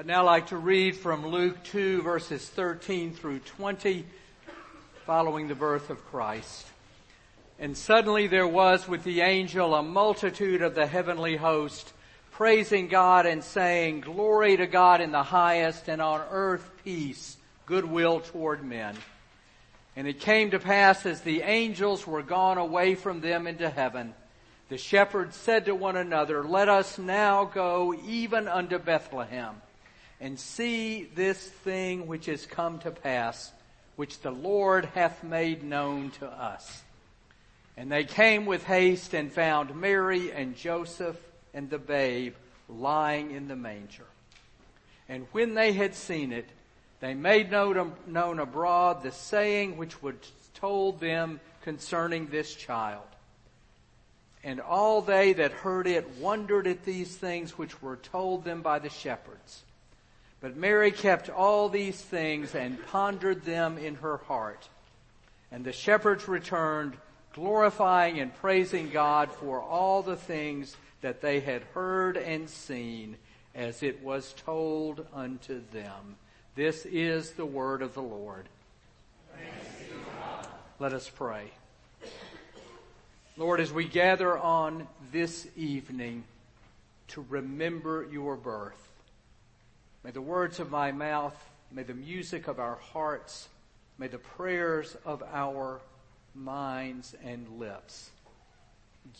I'd now like to read from Luke 2 verses 13 through 20 following the birth of Christ. And suddenly there was with the angel a multitude of the heavenly host praising God and saying, glory to God in the highest and on earth peace, goodwill toward men. And it came to pass as the angels were gone away from them into heaven, the shepherds said to one another, let us now go even unto Bethlehem and see this thing which is come to pass, which the Lord hath made known to us. And they came with haste and found Mary and Joseph and the babe lying in the manger. And when they had seen it, they made known abroad the saying which was told them concerning this child. And all they that heard it wondered at these things which were told them by the shepherds. But Mary kept all these things and pondered them in her heart. And the shepherds returned, glorifying and praising God for all the things that they had heard and seen as it was told unto them. This is the word of the Lord. Let us pray. Lord, as we gather on this evening to remember your birth, May the words of my mouth, may the music of our hearts, may the prayers of our minds and lips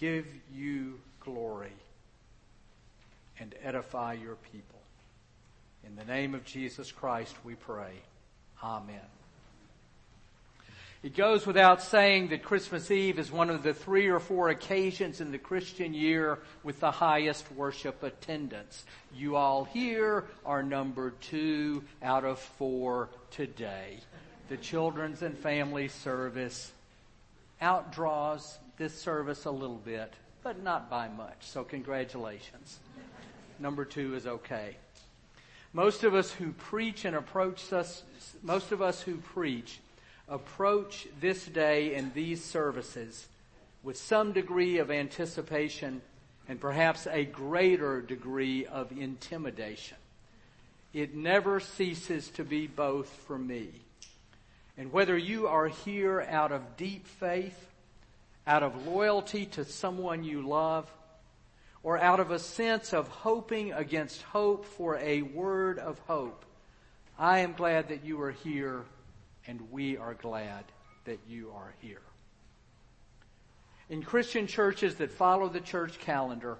give you glory and edify your people. In the name of Jesus Christ we pray. Amen. It goes without saying that Christmas Eve is one of the three or four occasions in the Christian year with the highest worship attendance. You all here are number two out of four today. The children's and family service outdraws this service a little bit, but not by much. So congratulations. Number two is okay. Most of us who preach and approach us, most of us who preach approach this day and these services with some degree of anticipation and perhaps a greater degree of intimidation. It never ceases to be both for me. And whether you are here out of deep faith, out of loyalty to someone you love, or out of a sense of hoping against hope for a word of hope, I am glad that you are here and we are glad that you are here. In Christian churches that follow the church calendar,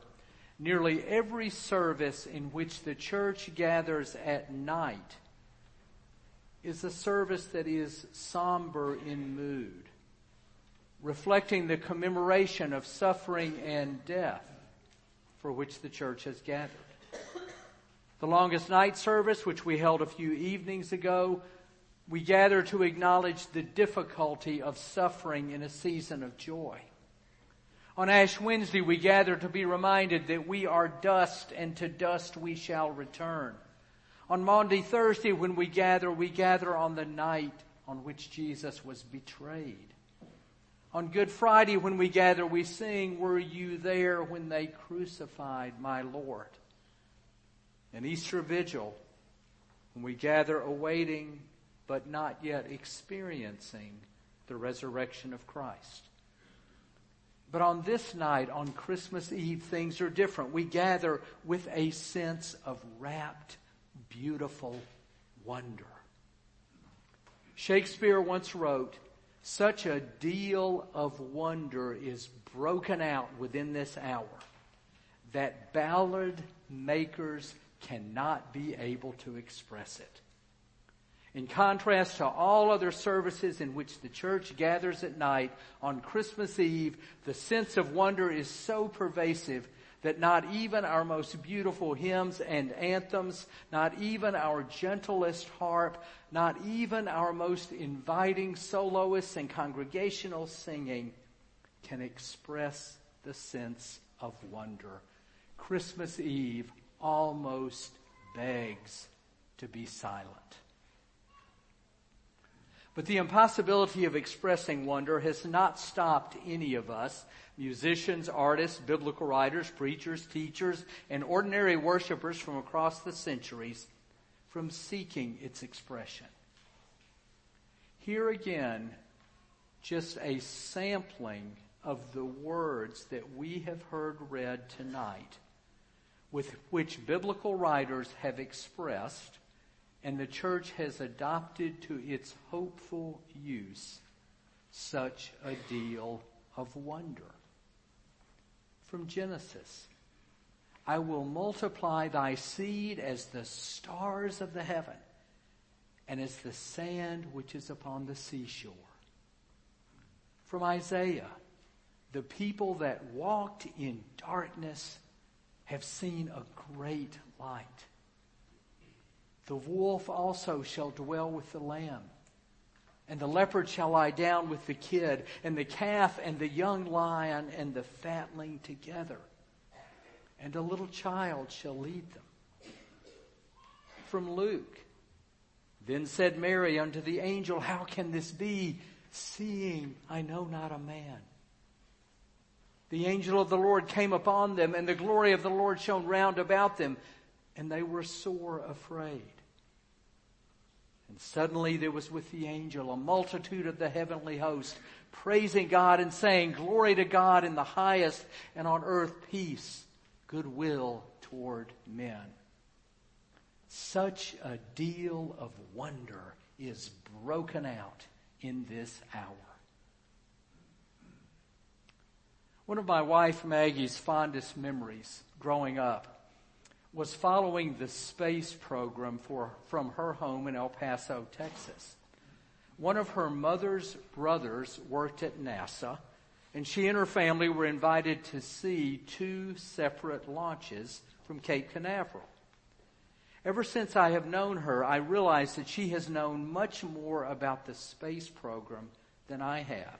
nearly every service in which the church gathers at night is a service that is somber in mood, reflecting the commemoration of suffering and death for which the church has gathered. The longest night service, which we held a few evenings ago, we gather to acknowledge the difficulty of suffering in a season of joy. On Ash Wednesday, we gather to be reminded that we are dust and to dust we shall return. On Maundy Thursday, when we gather, we gather on the night on which Jesus was betrayed. On Good Friday, when we gather, we sing, Were you there when they crucified my Lord? And Easter Vigil, when we gather awaiting but not yet experiencing the resurrection of Christ. But on this night, on Christmas Eve, things are different. We gather with a sense of rapt, beautiful wonder. Shakespeare once wrote, such a deal of wonder is broken out within this hour that ballad makers cannot be able to express it. In contrast to all other services in which the church gathers at night, on Christmas Eve, the sense of wonder is so pervasive that not even our most beautiful hymns and anthems, not even our gentlest harp, not even our most inviting soloists and congregational singing can express the sense of wonder. Christmas Eve almost begs to be silent. But the impossibility of expressing wonder has not stopped any of us, musicians, artists, biblical writers, preachers, teachers, and ordinary worshipers from across the centuries, from seeking its expression. Here again, just a sampling of the words that we have heard read tonight, with which biblical writers have expressed and the church has adopted to its hopeful use such a deal of wonder. From Genesis, I will multiply thy seed as the stars of the heaven and as the sand which is upon the seashore. From Isaiah, the people that walked in darkness have seen a great light. The wolf also shall dwell with the lamb, and the leopard shall lie down with the kid, and the calf and the young lion and the fatling together, and a little child shall lead them. From Luke, then said Mary unto the angel, How can this be, seeing I know not a man? The angel of the Lord came upon them, and the glory of the Lord shone round about them, and they were sore afraid. And suddenly there was with the angel a multitude of the heavenly host, praising God and saying, Glory to God in the highest, and on earth peace, goodwill toward men. Such a deal of wonder is broken out in this hour. One of my wife Maggie's fondest memories growing up was following the space program for, from her home in El Paso, Texas. One of her mother's brothers worked at NASA, and she and her family were invited to see two separate launches from Cape Canaveral. Ever since I have known her, I realize that she has known much more about the space program than I have.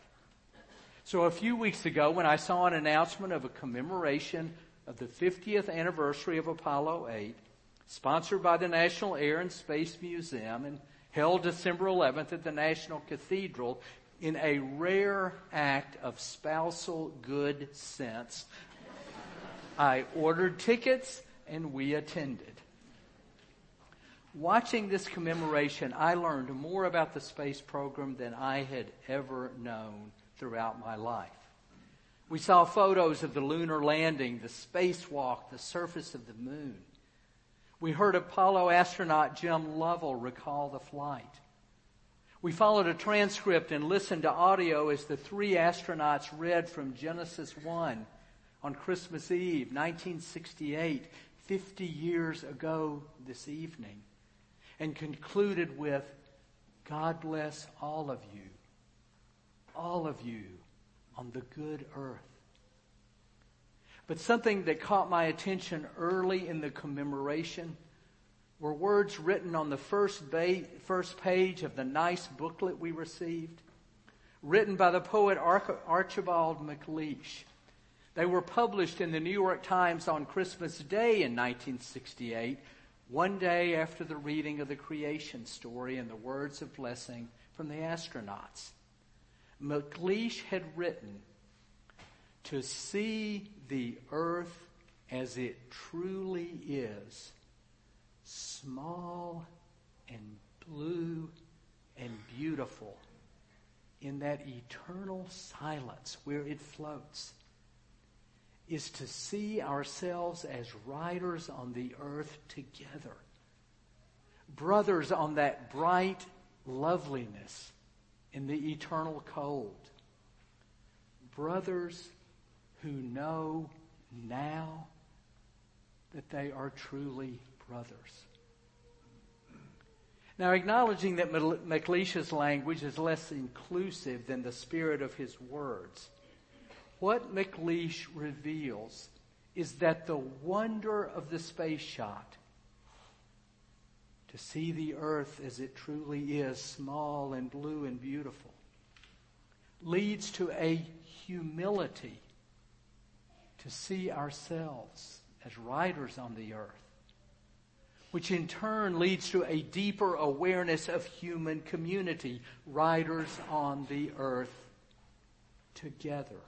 So a few weeks ago, when I saw an announcement of a commemoration of the 50th anniversary of Apollo 8, sponsored by the National Air and Space Museum and held December 11th at the National Cathedral in a rare act of spousal good sense, I ordered tickets and we attended. Watching this commemoration, I learned more about the space program than I had ever known throughout my life. We saw photos of the lunar landing, the spacewalk, the surface of the moon. We heard Apollo astronaut Jim Lovell recall the flight. We followed a transcript and listened to audio as the three astronauts read from Genesis 1 on Christmas Eve, 1968, 50 years ago this evening, and concluded with, God bless all of you all of you on the good earth. But something that caught my attention early in the commemoration were words written on the first, ba- first page of the nice booklet we received, written by the poet Archibald MacLeish. They were published in the New York Times on Christmas Day in 1968, one day after the reading of the creation story and the words of blessing from the astronauts. MacLeish had written, to see the earth as it truly is, small and blue and beautiful in that eternal silence where it floats, is to see ourselves as riders on the earth together, brothers on that bright loveliness in the eternal cold. Brothers who know now that they are truly brothers. Now, acknowledging that MacLeish's language is less inclusive than the spirit of his words, what MacLeish reveals is that the wonder of the space shot to see the earth as it truly is, small and blue and beautiful, leads to a humility to see ourselves as riders on the earth, which in turn leads to a deeper awareness of human community, riders on the earth together.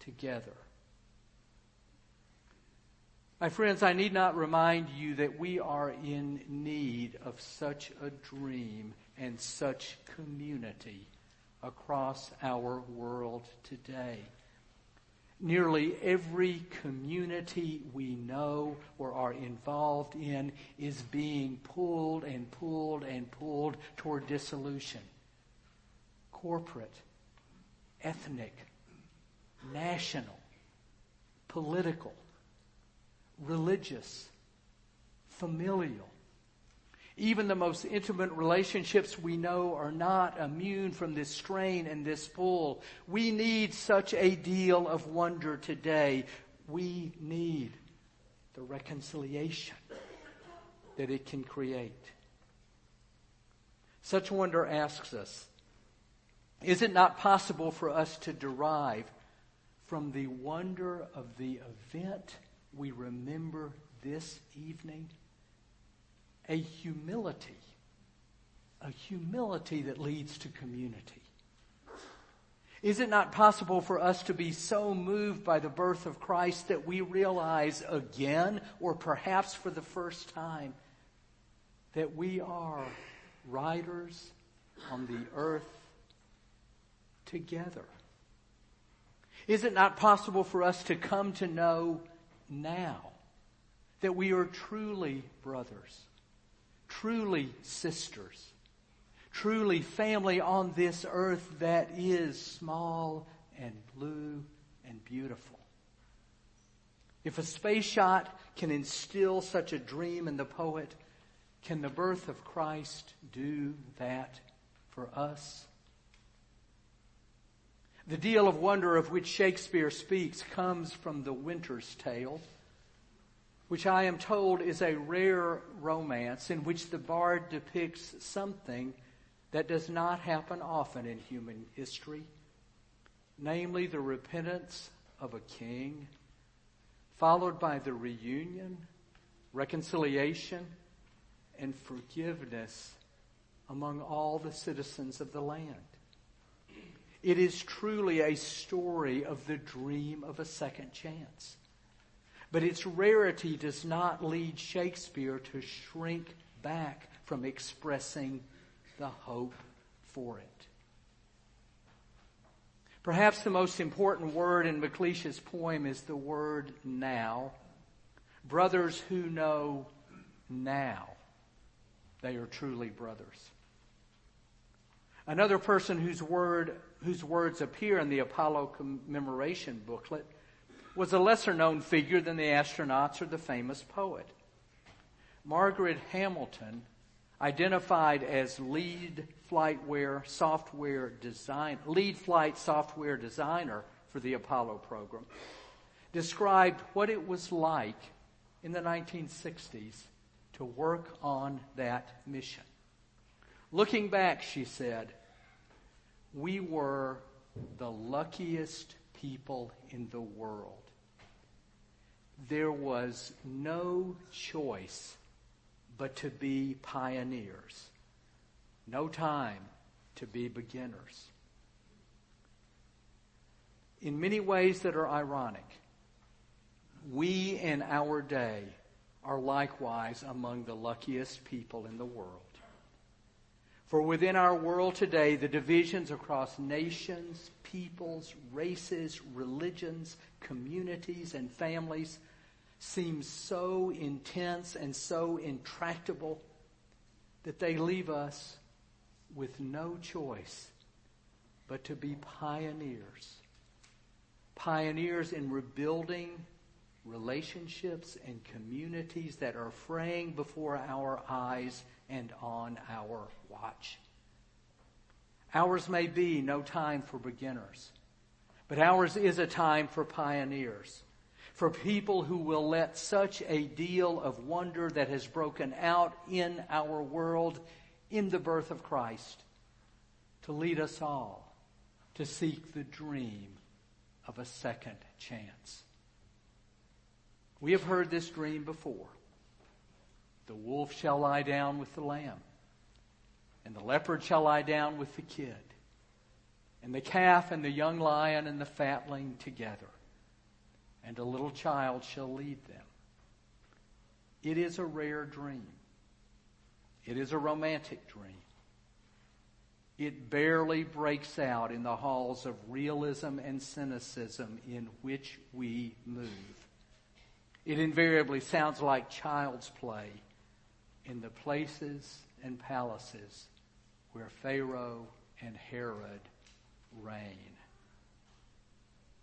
Together. My friends, I need not remind you that we are in need of such a dream and such community across our world today. Nearly every community we know or are involved in is being pulled and pulled and pulled toward dissolution. Corporate, ethnic, national, political, religious, familial. Even the most intimate relationships we know are not immune from this strain and this pull. We need such a deal of wonder today. We need the reconciliation that it can create. Such wonder asks us, is it not possible for us to derive from the wonder of the event we remember this evening a humility, a humility that leads to community. Is it not possible for us to be so moved by the birth of Christ that we realize again, or perhaps for the first time, that we are riders on the earth together? Is it not possible for us to come to know now that we are truly brothers truly sisters, truly family on this earth that is small and blue and beautiful. If a space shot can instill such a dream in the poet, can the birth of Christ do that for us? The deal of wonder of which Shakespeare speaks comes from the Winter's Tale which I am told is a rare romance in which the bard depicts something that does not happen often in human history, namely the repentance of a king, followed by the reunion, reconciliation, and forgiveness among all the citizens of the land. It is truly a story of the dream of a second chance. But its rarity does not lead Shakespeare to shrink back from expressing the hope for it. Perhaps the most important word in MacLeish's poem is the word now. Brothers who know now they are truly brothers. Another person whose word, whose words appear in the Apollo commemoration booklet was a lesser known figure than the astronauts or the famous poet. Margaret Hamilton, identified as lead flightware software design, lead flight software designer for the Apollo program, described what it was like in the 1960s to work on that mission. Looking back, she said, we were the luckiest people in the world there was no choice but to be pioneers. No time to be beginners. In many ways that are ironic, we in our day are likewise among the luckiest people in the world. For within our world today, the divisions across nations, peoples, races, religions, communities, and families seem so intense and so intractable that they leave us with no choice but to be pioneers. Pioneers in rebuilding relationships and communities that are fraying before our eyes and on our watch. Ours may be no time for beginners, but ours is a time for pioneers for people who will let such a deal of wonder that has broken out in our world in the birth of Christ to lead us all to seek the dream of a second chance. We have heard this dream before. The wolf shall lie down with the lamb, and the leopard shall lie down with the kid, and the calf and the young lion and the fatling together and a little child shall lead them. It is a rare dream. It is a romantic dream. It barely breaks out in the halls of realism and cynicism in which we move. It invariably sounds like child's play in the places and palaces where Pharaoh and Herod reign.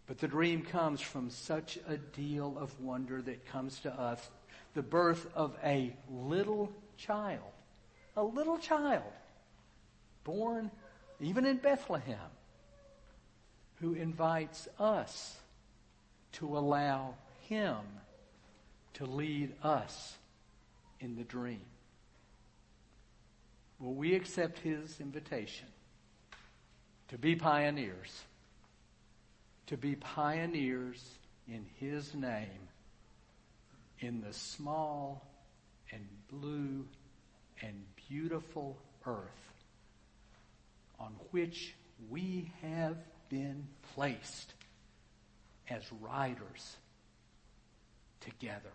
But the dream comes from such a deal of wonder that comes to us the birth of a little child. A little child born even in Bethlehem who invites us to allow him to lead us in the dream. Will we accept his invitation to be pioneers? To be pioneers in his name in the small and blue and beautiful earth on which we have been placed as riders together.